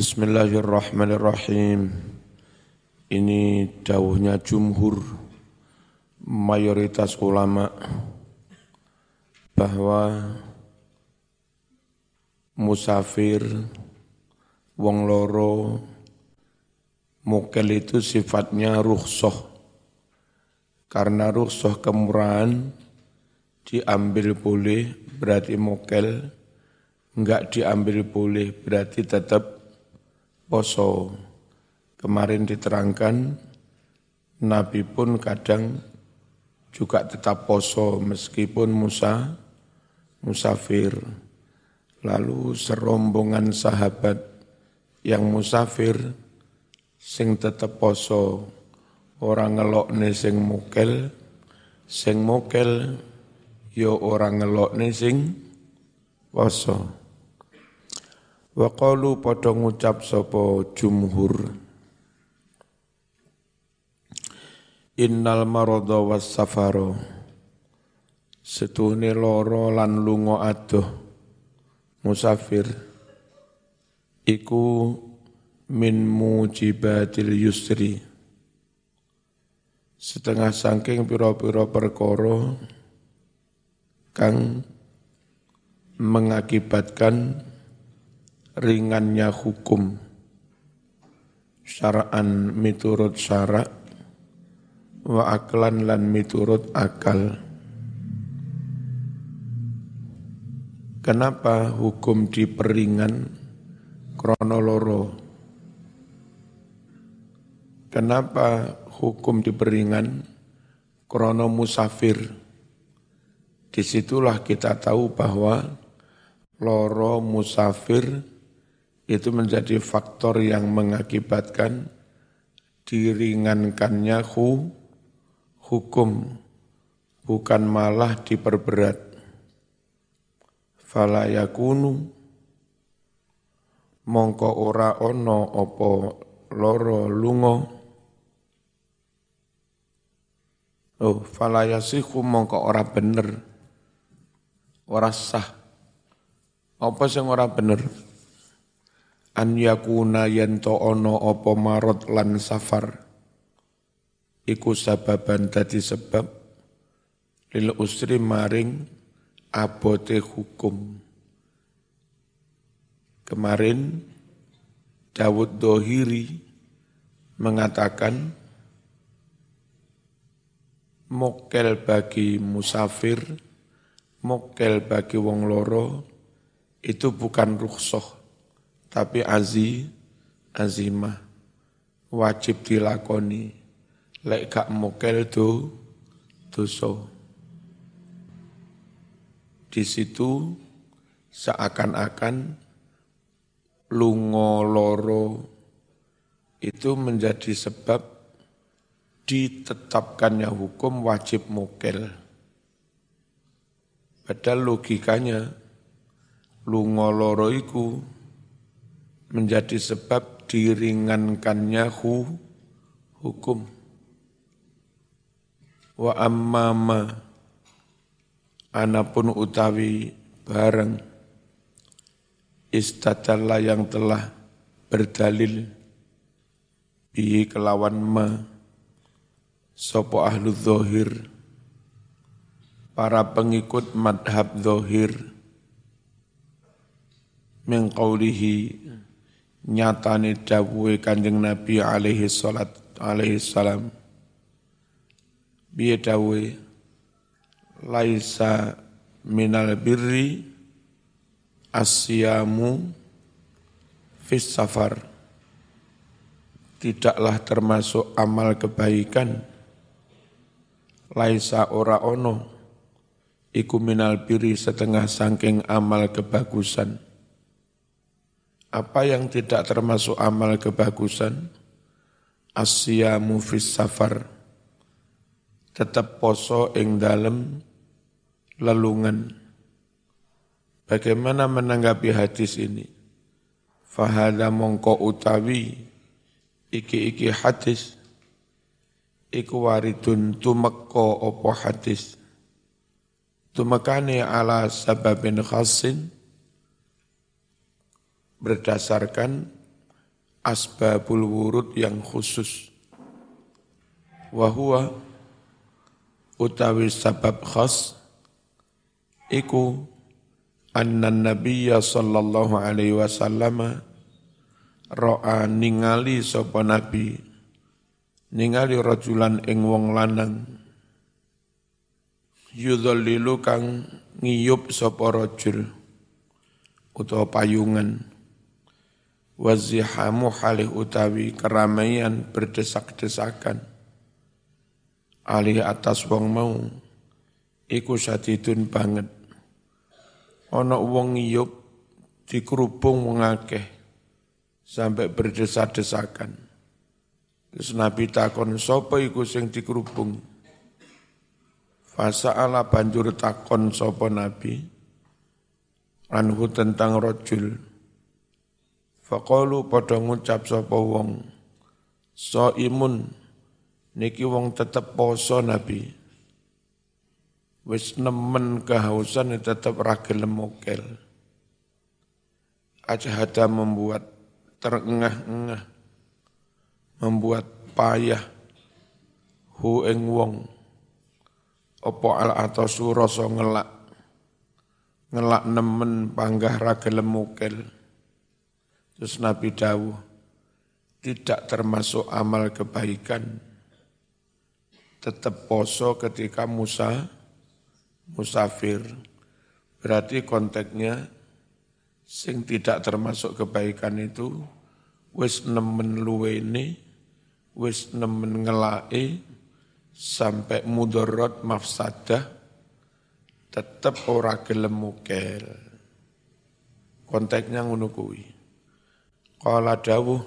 Bismillahirrahmanirrahim. Ini dawuhnya jumhur mayoritas ulama bahwa musafir wong loro mukel itu sifatnya rukhsah. Karena rukhsah kemurahan diambil boleh berarti mukel, enggak diambil boleh berarti tetap poso. Kemarin diterangkan Nabi pun kadang juga tetap poso meskipun Musa musafir. Lalu serombongan sahabat yang musafir sing tetap poso orang ngelok sing mukel sing mukel yo orang ngelok sing poso. Wa qalu padha ngucap sapa jumhur. Innal marada was safaro Setuhne loro lan lunga adoh musafir. Iku min mujibatil yusri. Setengah sangking pira-pira perkara kang mengakibatkan ringannya hukum syara'an miturut syara' wa aklan lan miturut akal Kenapa hukum diperingan kronoloro? Kenapa hukum diperingan krono musafir? Di situlah kita tahu bahwa loro musafir itu menjadi faktor yang mengakibatkan diringankannya hu, hukum, bukan malah diperberat. Fala yakunu mongko ora ono opo loro lungo Oh, fala yasihu mongko ora bener. Ora sah. Apa sing ora bener? An yakuna yanto ono opo marot lan safar. Iku sababan dadi sebab lil usri maring abote hukum. Kemarin Dawud Dohiri mengatakan mokel bagi musafir, mokel bagi wong loro itu bukan rukhsah tapi azi azimah wajib dilakoni lek gak mokel do dosa di situ seakan-akan lungo loro itu menjadi sebab ditetapkannya hukum wajib mokel. Padahal logikanya lungo loro iku menjadi sebab diringankannya hu, hukum. Wa ammama anapun utawi bareng istatalla yang telah berdalil bi kelawan ma sopo ahlu zohir para pengikut madhab zohir mengkaulihi nyatane dawuhe Kanjeng Nabi alaihi salat alaihi salam. Biye dawuhe? Laisa minal birri asyamu fis safar. Tidaklah termasuk amal kebaikan. Laisa ora ono iku minal birri setengah sangking amal kebagusan apa yang tidak termasuk amal kebagusan? Asyamu fis safar. Tetap poso ing dalem lelungan. Bagaimana menanggapi hadis ini? Fahada mongko utawi iki-iki hadis iku waridun tumekko opo hadis tumekane ala sababin khasin berdasarkan asbabul wurud yang khusus. Wahua utawi sabab khas iku anna nabiyya sallallahu alaihi wasallam ro'a ningali sapa nabi ningali rajulan ing wong lanang yudhallilu kang ngiyup sapa rajul utawa payungan wazihamu halih utawi keramaian berdesak-desakan. Alih atas wong mau iku sadidun banget. Ana wong ngiyup dikerubung wong akeh sampai berdesak-desakan. Terus Nabi takon sapa iku sing dikerubung? Fasa'ala banjur takon sapa Nabi anhu tentang rojul Faqalu padha ngucap sapa wong? Imun niki wong tetep poso Nabi. Wis nemen kehausan tetep ra gelem mokel. Ajhada membuat terengah-engah membuat payah hu ing wong. Apa al atasu rasa ngelak. Ngelak nemen panggah ra gelem mokel Terus Nabi Dawuh, tidak termasuk amal kebaikan, tetap poso ketika Musa musafir. Berarti konteksnya sing tidak termasuk kebaikan itu wis nemen ini, wis nemen ngelai sampai mudorot mafsadah tetap ora gelem mukel. Konteksnya ngono kuwi. Qala dawuh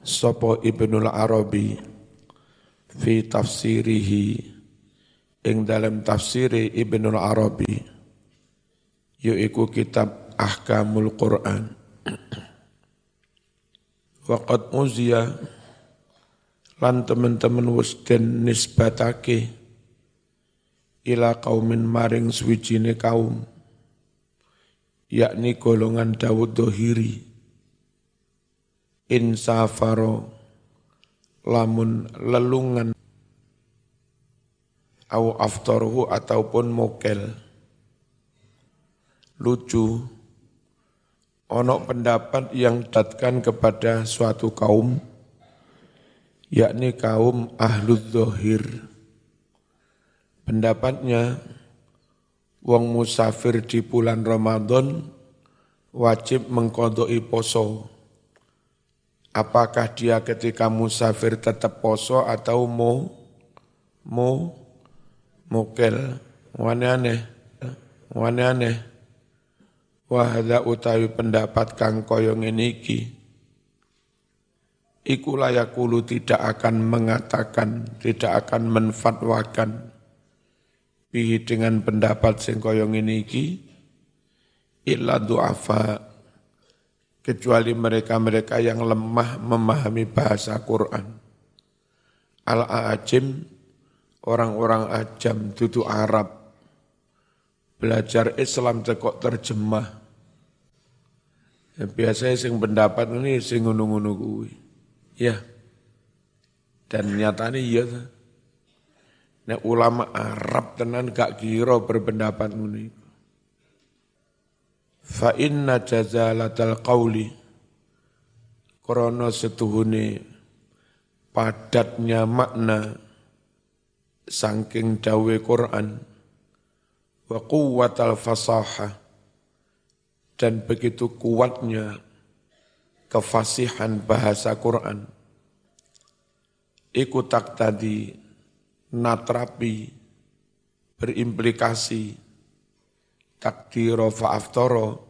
Sopo Ibnul Arabi fi tafsirihi? Ing dalam tafsiri Ibnul Arabi yaiku kitab Ahkamul Quran. Waqat uzia lan teman-teman wis nisbatake ila kaumin maring suwijine kaum yakni golongan Dawud Dohiri insafaro lamun lelungan au aftaruhu ataupun mokel. Lucu ono pendapat yang datkan kepada suatu kaum yakni kaum ahlul zohir pendapatnya wong musafir di bulan Ramadan wajib mengkodoi poso apakah dia ketika musafir tetap poso atau mau mau mukel? Wane aneh wane aneh. Wahada utawi pendapat kang koyong iki. Iku layakulu tidak akan mengatakan tidak akan menfatwakan. Bihi dengan pendapat sing koyong iki illa du'afa kecuali mereka-mereka yang lemah memahami bahasa Quran. Al-Ajim, orang-orang ajam, tutu Arab, belajar Islam tekok terjemah. Ya, biasanya sing pendapat ini sing ngunu-ngunu kuwi. Ya. Dan nyatanya iya. Nek ulama Arab tenan gak kira berpendapat ngene fa inna jazalatal qawli krana setuhune padatnya makna saking dawe Quran wa quwwatal fasahah dan begitu kuatnya kefasihan bahasa Quran. Iku tak tadi natrapi berimplikasi takdiro fa'aftoro.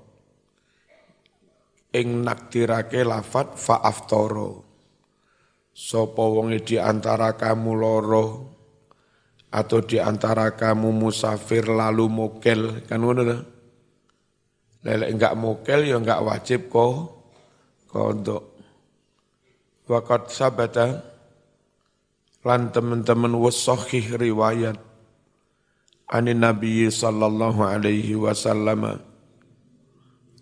Ing nakdirake lafat fa'aftoro. Sopo wonge di antara kamu loro atau di antara kamu musafir lalu mokel? Kan ngono lho lelek enggak mokel ya enggak wajib kok. Kodok wakat sabata. Lan teman-teman wasohih riwayat ani Nabi sallallahu alaihi wasallam.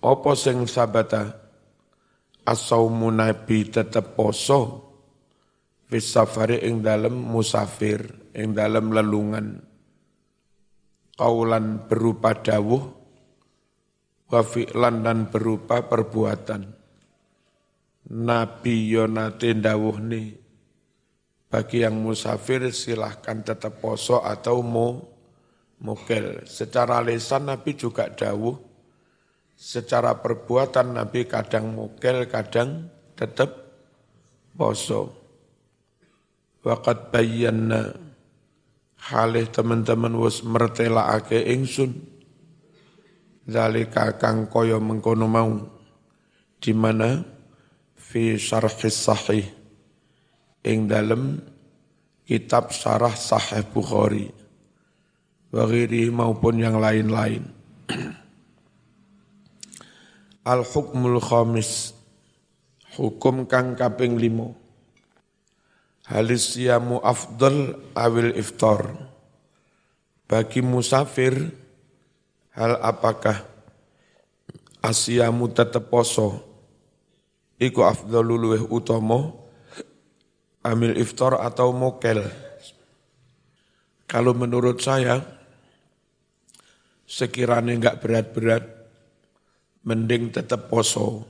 Apa sing sabata? Asaumu nabi tetep poso. Fis safari ing dalem musafir ing dalem lelungan. Kaulan berupa dawuh wa fi'lan dan berupa perbuatan. Nabi yonate dawuh nih bagi yang musafir silahkan tetap poso atau mau mukel secara lesan nabi juga dawuh. Secara perbuatan Nabi kadang mukel, kadang tetap poso. Waqat bayyana. Halih teman-teman wis mertelaake ingsun. Zalika kang kaya mengkono mau. Di mana? Fi syarhis sahih. Ing dalem kitab syarah sahih Bukhari wa maupun yang lain-lain. Al-hukmul khamis. Hukum kang kaping limo Halis siyamu afdal awil iftar. Bagi musafir Hal apakah Asyamu tetep poso? Iku afdalu luweh utomo Amil iftar atau mokel. Kalau menurut saya Sekiranya enggak berat-berat mending tetap poso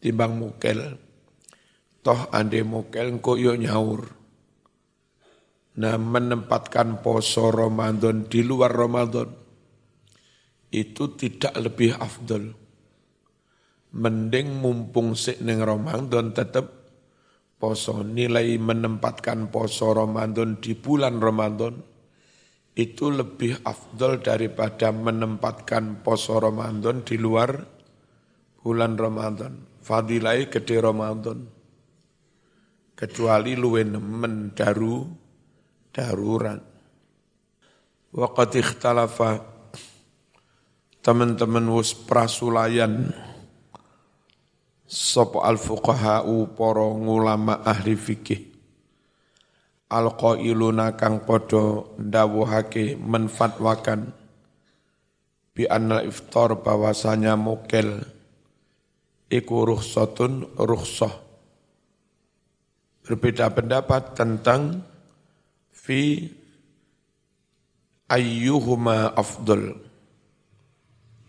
timbang mukel. Toh ande mukel engko yo nyaur. Nah menempatkan poso Ramadan di luar Ramadan itu tidak lebih afdol. Mending mumpung sik ning Ramadan tetap poso nilai menempatkan poso Ramadan di bulan Ramadan itu lebih afdol daripada menempatkan poso Ramadan di luar bulan Ramadan. Fadilai gede Ramadan. Kecuali luwe nemen daru, darurat. Waqat ikhtalafa teman-teman wus prasulayan sapa al fuqaha'u para ulama ahli fikih al qailuna kang padha ndawuhake menfatwakan bi anna iftar bahwasanya mukel iku rukhsatun rukhsah. Berbeda pendapat tentang fi ayyuhuma afdal.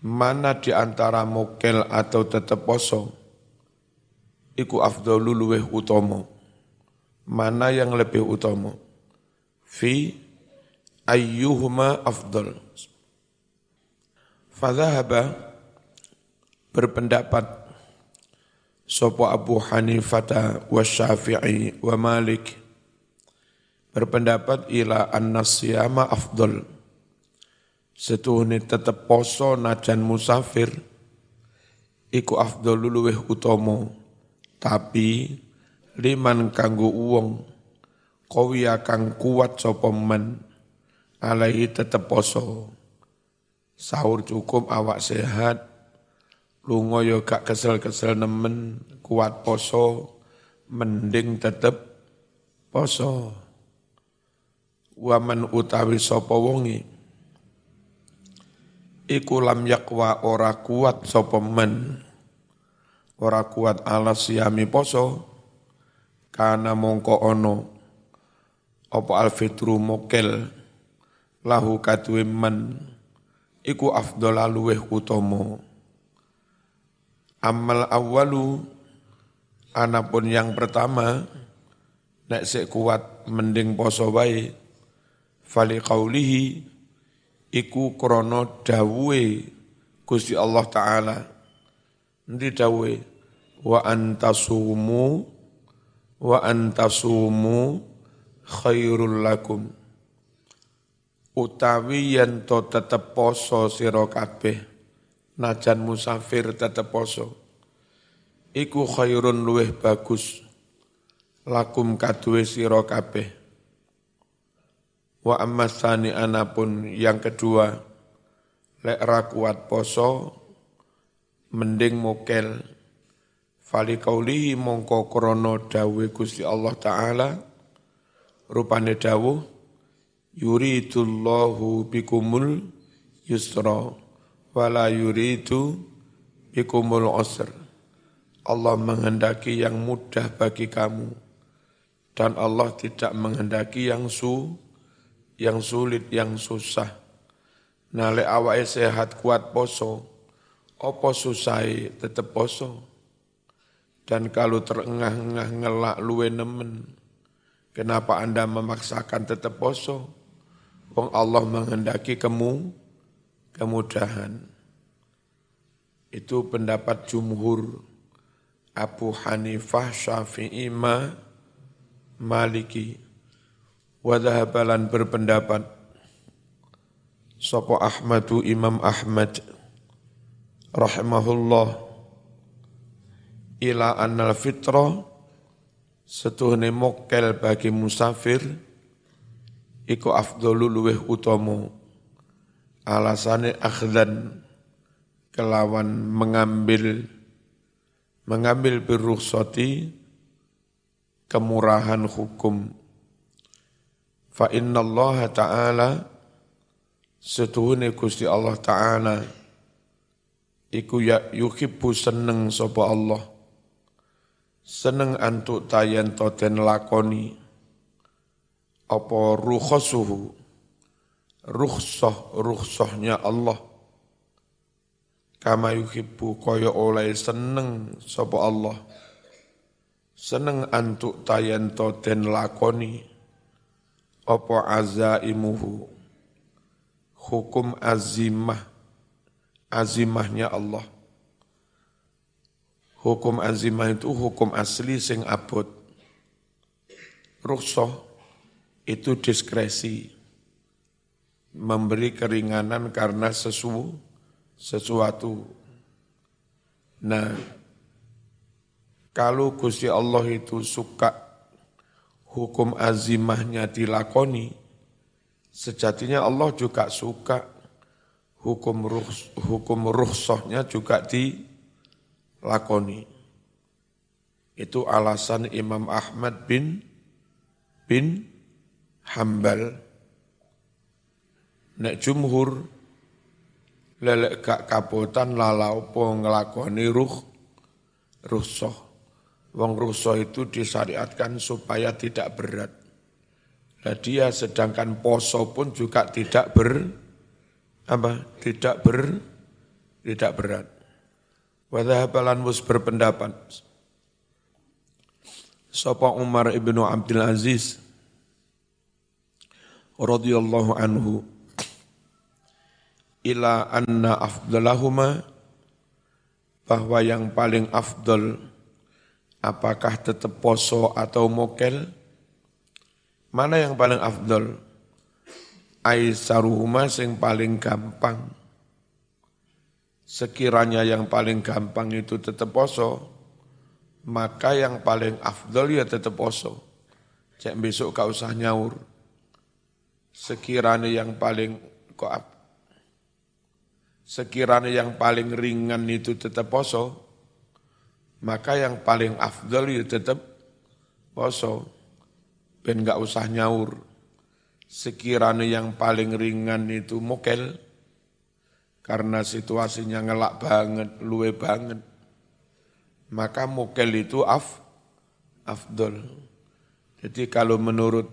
Mana di antara mokel atau tetap poso iku afdalu luweh utomo. Mana yang lebih utama? Fi ayyuhuma afdal. Fadhahaba berpendapat Sopo Abu Hanifah wa Syafi'i wa Malik berpendapat ila an-nasyama afdol. Setuhuni tetep poso najan musafir iku afdol luweh utomo. Tapi liman kanggo uwong kawiya kang kuat sapa men alaihi tetep poso. Sahur cukup awak sehat. Lunga yo gak kesel-kesel nemen kuat poso mending tetep poso. Waman utawi sapa wonge? Iku lam yakwa ora kuat sapa men. Ora kuat alas siami poso kana mongko ono apa alfitru mokel lahu kadwe men iku afdol luweh utama Amal awalu anapun yang pertama nek sik kuat mending poso wae fali qaulihi iku krana dawuhe Gusti Allah taala. Endi dawuhe? Wa antasumu wa antasumu khairul lakum. Utawi yen to tetep poso sira kabeh najan musafir tetep poso iku khairun luweh bagus. Lakum kadue sira kabeh. Wa ammasani anapun yang kedua lek ra kuat poso mending mokel fali kaulihi mongko krono dawe Gusti Allah taala. Rupane dawuh yuridullahu bikumul yusra wala yuridu bikumul usr. Allah menghendaki yang mudah bagi kamu dan Allah tidak menghendaki yang su yang sulit yang susah. Nale awake sehat kuat poso. Opo susai tetep poso dan kalau terengah-engah ngelak luwe nemen kenapa anda memaksakan tetep poso? Wong Allah menghendaki kamu kemudahan. Itu pendapat jumhur Abu Hanifah Syafi'i Ma Maliki. Wadhabalan berpendapat Sopo Ahmadu Imam Ahmad Rahimahullah Ila annal fitra Setuhne mokel bagi musafir Iku afdolu luweh utomo Alasane akhdan Kelawan mengambil mengambil birukhsati kemurahan hukum. Fa inna Allah Ta'ala setuhune Gusti Allah Ta'ala iku ya yuhibbu seneng sapa Allah seneng antuk tayen to den lakoni. Apa rukhsuhu? Rukhsah rukhsahnya Allah. Kama yuhibbu kaya oleh seneng sapa Allah. Seneng antuk tayanto den lakoni. Apa azaimuhu? Hukum azimah. Azimahnya Allah hukum azimah itu hukum asli sing abot rukhsah itu diskresi memberi keringanan karena sesuatu sesuatu. Nah, kalau Gusti Allah itu suka hukum azimahnya dilakoni, sejatinya Allah juga suka hukum ruh, hukum ruhsohnya juga dilakoni. Itu alasan Imam Ahmad bin bin Hambal. Nek jumhur lelek gak kapotan lalau po ngelakoni ruh rusoh. Wong rusoh itu disyariatkan supaya tidak berat. Nah dia sedangkan poso pun juga tidak ber apa? Tidak ber tidak berat. Wadhabalan mus berpendapat. Sapa Umar ibnu Abdul Aziz radhiyallahu anhu ila anna afdalahuma bahwa yang paling afdol apakah tetap poso atau mokel mana yang paling afdol aisaruhuma sing paling gampang sekiranya yang paling gampang itu tetap poso maka yang paling afdol ya tetap poso cek besok kau usah nyaur sekiranya yang paling kok sekiranya yang paling ringan itu tetap poso, maka yang paling afdal itu tetap poso. Ben nggak usah nyaur. Sekiranya yang paling ringan itu mokel, karena situasinya ngelak banget, luwe banget, maka mokel itu af, afdol. Jadi kalau menurut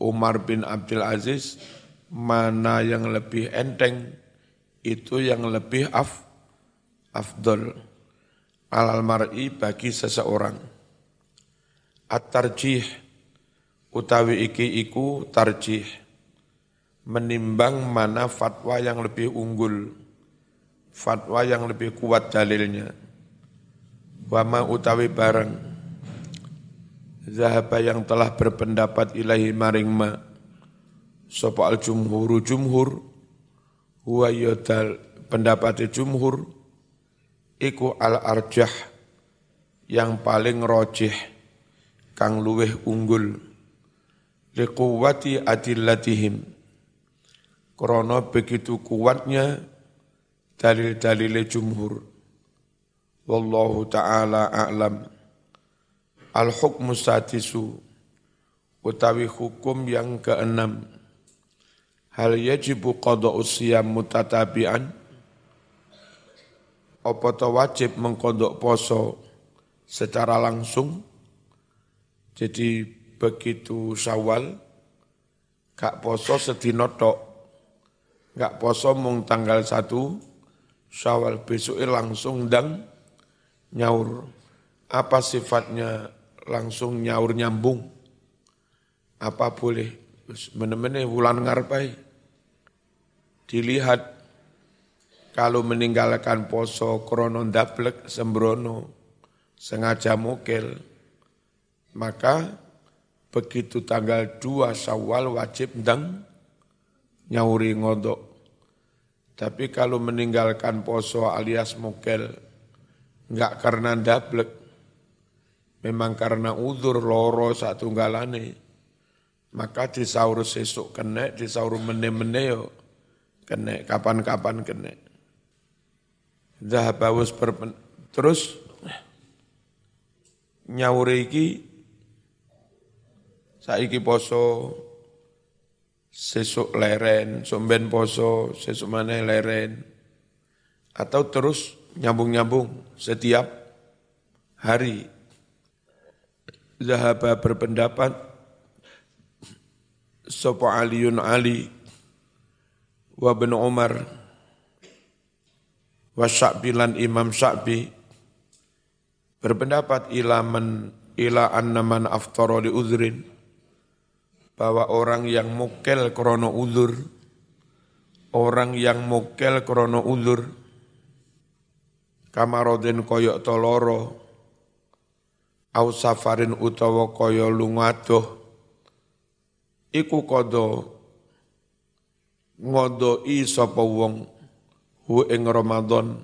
Umar bin Abdul Aziz, mana yang lebih enteng, itu yang lebih af, afdol alal mar'i bagi seseorang. At-tarjih utawi iki iku tarjih menimbang mana fatwa yang lebih unggul, fatwa yang lebih kuat dalilnya. Wama utawi barang zahaba yang telah berpendapat ilahi maring ma. Sapa al jumhuru jumhur. Huwa yadal pendapat jumhur. Iku al arjah yang paling rojih kang luweh unggul. Liquwati adillatihim. Krono begitu kuatnya dalil-dalil jumhur wallahu taala a'lam al hukmu sadisu utawi hukum yang keenam Hal yajibu qada usiyam mutatabi'an? Apa wajib mengkodok poso secara langsung. Jadi begitu Syawal gak poso sedina tok. Gak poso mung tanggal satu Syawal besoknya langsung dan nyaur. Apa sifatnya langsung nyaur nyambung? Apa boleh? Menemene wulan ngarpai. Dilihat kalau meninggalkan poso krono daplek sembrono sengaja mukil maka begitu tanggal 2 Syawal wajib ndang nyauri ngodok. Tapi kalau meninggalkan poso alias mukil enggak karena daplek memang karena udur loro satu galane maka disaur sesuk kene disaur mene-mene yo kene kapan-kapan kene Zahaba wis terus nyawure iki saiki poso sesuk leren, somben poso, sesuk mana leren. Atau terus nyambung-nyambung setiap hari. Zahaba berpendapat Sopo Aliun Ali wa bin Umar wa Sya'bilan Imam Sya'bi berpendapat ilaman ila annaman aftara li bahwa orang yang mukel krono uzur orang yang mukel krono uzur kamarodin koyok toloro au safarin utawa kaya lungadoh iku kodo ngodoi sapa wong hu ing Ramadan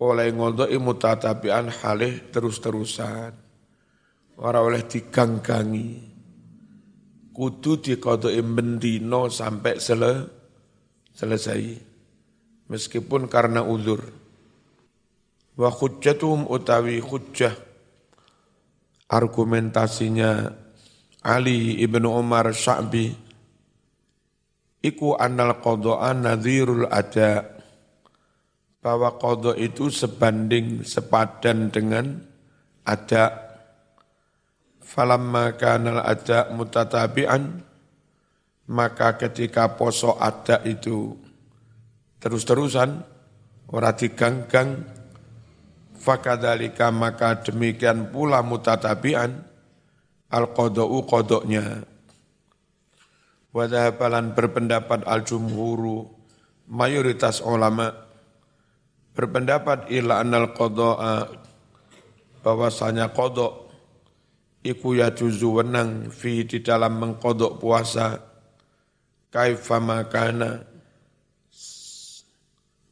oleh ngodoi mutatabian halih terus-terusan ora oleh diganggangi kudu dikodoi mendino sampai sele, selesai. Meskipun karena uzur. Wa hujjatuhum utawi hujjah. Argumentasinya Ali ibnu Umar Sya'bi. Iku annal qada'an nadhirul ada. Bahwa kodok itu sebanding sepadan dengan ada falamma kanal ada mutatabi'an maka ketika poso ada itu terus-terusan ora diganggang fakadalika maka demikian pula mutatabi'an al qadau qadoknya wadahabalan berpendapat al jumhuru mayoritas ulama' berpendapat ila anal qada'a bahwasanya kodok iku ya juzu wenang fi di dalam mengkodok puasa. Kaifa makana.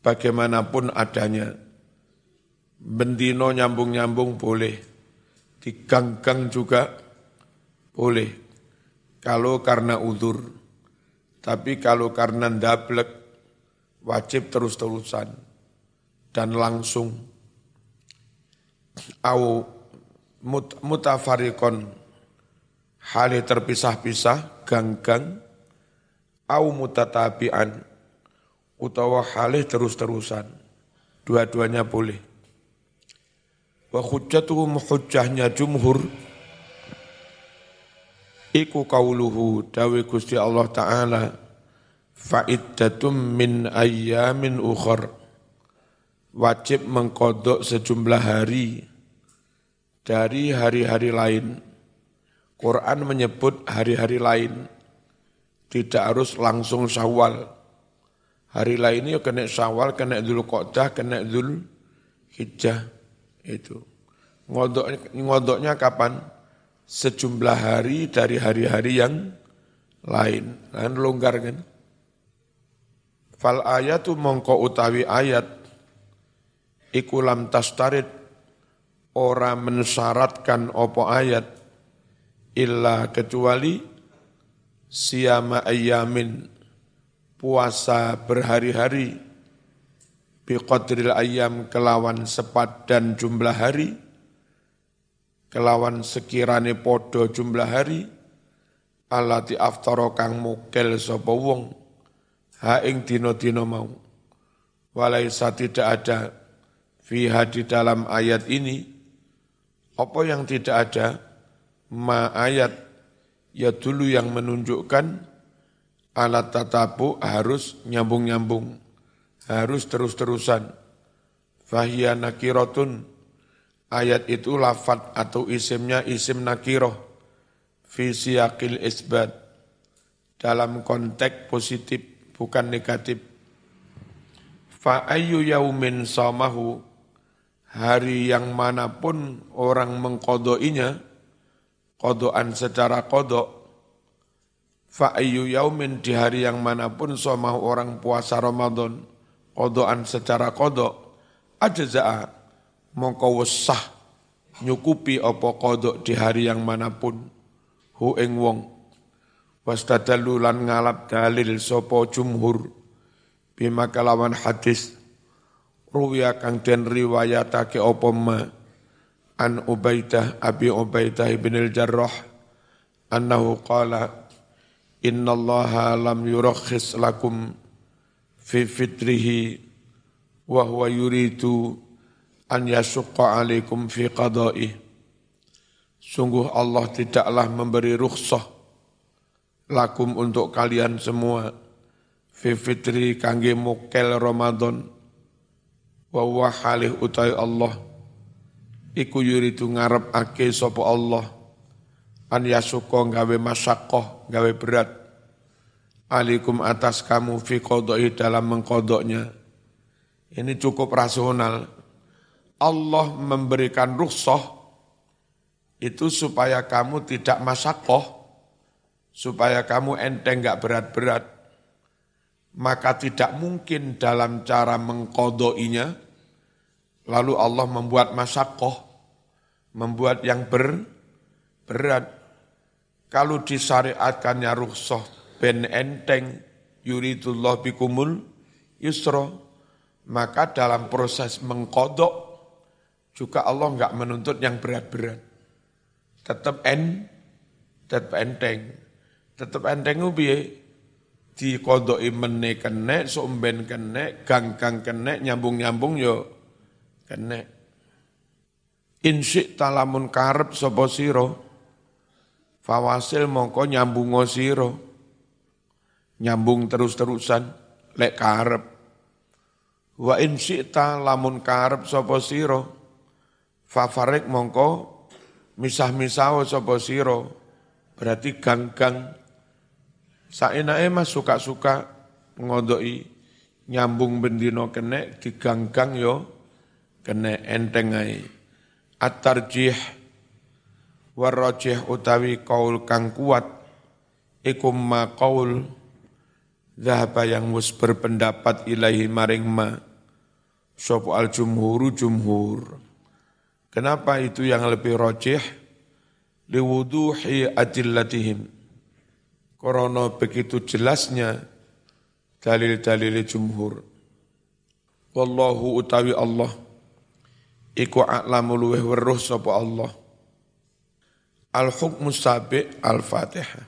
Bagaimanapun adanya. Bendino nyambung-nyambung boleh. Diganggang juga boleh. Kalau karena udur. Tapi kalau karena ndablek wajib terus-terusan. Dan langsung. Au mutafarikon hali terpisah-pisah ganggang. Au mutatabian. Utawa hali terus-terusan. Dua-duanya boleh. Wa hujjatuhum hujjahnya jumhur. Iku kauluhu dawe Gusti Allah taala. Fa'iddatum min ayyamin ukhra wajib mengkodok sejumlah hari dari hari-hari lain. Quran menyebut hari-hari lain, tidak harus langsung syawal. Hari lain itu kena syawal, kena dulu kodah, kena dulu hijjah. Itu. Ngodok, ngodoknya kapan? Sejumlah hari dari hari-hari yang lain. Lain longgar kan? Fal ayatu mongko utawi ayat iku lam tastarid ora mensyaratkan opo ayat illa kecuali siama ayamin puasa berhari-hari biqadril ayam kelawan sepat dan jumlah hari kelawan sekirane podo jumlah hari alati aftara kang mukel sapa wong ha ing dina-dina mau. Walaisa tidak ada fiha di dalam ayat ini Apa yang tidak ada? Ma ayat ya dulu yang menunjukkan alat tatapu harus nyambung-nyambung, harus terus-terusan. Fahiyya nakiratun, ayat itu lafat atau isimnya isim nakiroh, fi siyakil isbat, dalam konteks positif, bukan negatif. Fa ayyu yaumin samahu, hari yang mana pun orang mengkodoinya, kodoan secara kodok, fa'ayyu yaumin di hari yang mana pun somah orang puasa Ramadan, kodoan secara kodok, ajza'a mongko wesah nyukupi apa kodok di hari yang mana pun, hu ing wong, wastadalu lan ngalap dalil sopo jumhur, bima hadis, ruwiya kang den riwayatake apa ma, an Ubaidah Abi Ubaidah bin al-Jarrah annahu qala inna Allah lam yurakhis lakum fi fitrihi wa huwa yuridu an yasukka alaikum fi qada'i. Sungguh Allah tidaklah memberi rukhsah lakum untuk kalian semua fi fitri kangge mukel Ramadan wa halih utai Allah. Iku yuridu ngarep ake sopo Allah. An yasuko gawe masakoh gawe berat. Alikum atas kamu fi kodoi dalam mengkodoknya. Ini cukup rasional. Allah memberikan rukhsah itu supaya kamu tidak masakoh supaya kamu enteng gak berat-berat maka tidak mungkin dalam cara mengkodoinya lalu Allah membuat masakoh membuat yang ber, berat. Kalau disyariatkannya rukhsah ben enteng yuridullah bikumul yusro, maka dalam proses mengkodok juga Allah enggak menuntut yang berat-berat. Tetap en, tetap enteng. Tetap enteng ubi di kodoi mene kene, somben kene, gang-gang kene, nyambung-nyambung yo kene. Insik talamun karep sapa sira? Fawasil mongko nyambung sira. Nyambung terus-terusan lek karep. Wa insik lamun karep sapa sira? Fafarik mongko misah-misah sapa sira? Berarti gang-gang saenake mas suka-suka ngodoi nyambung bendino kene diganggang yo kene enteng ae. At-tarjih warrajih utawi kaul kang kuat ikum ma kaul zahaba yang mus berpendapat ilahi maring ma sopo al jumhuru jumhur. Kenapa itu yang lebih rajih? Liwuduhi adillatihim Korona begitu jelasnya dalil-dalil jumhur. Wallahu utawi Allah. Iku a'lamu luweh weruh sapa Allah. Al hukmu sabi al fatihah